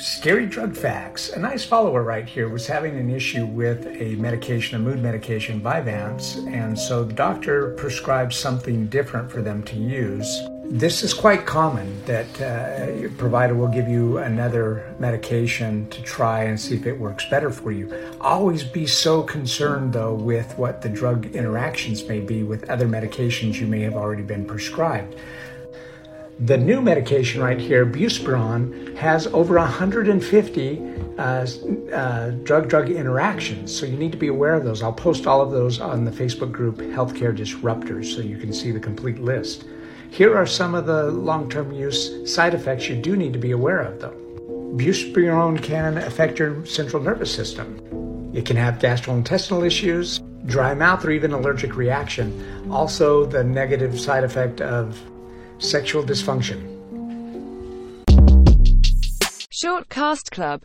Scary Drug Facts. A nice follower right here was having an issue with a medication, a mood medication, Vyvanse, and so the doctor prescribed something different for them to use. This is quite common that uh, your provider will give you another medication to try and see if it works better for you. Always be so concerned though with what the drug interactions may be with other medications you may have already been prescribed. The new medication right here, buspirone, has over 150 uh, uh, drug-drug interactions, so you need to be aware of those. I'll post all of those on the Facebook group Healthcare Disruptors so you can see the complete list. Here are some of the long-term use side effects you do need to be aware of, though. Buspirone can affect your central nervous system. It can have gastrointestinal issues, dry mouth, or even allergic reaction. Also, the negative side effect of sexual dysfunction. Short Cast Club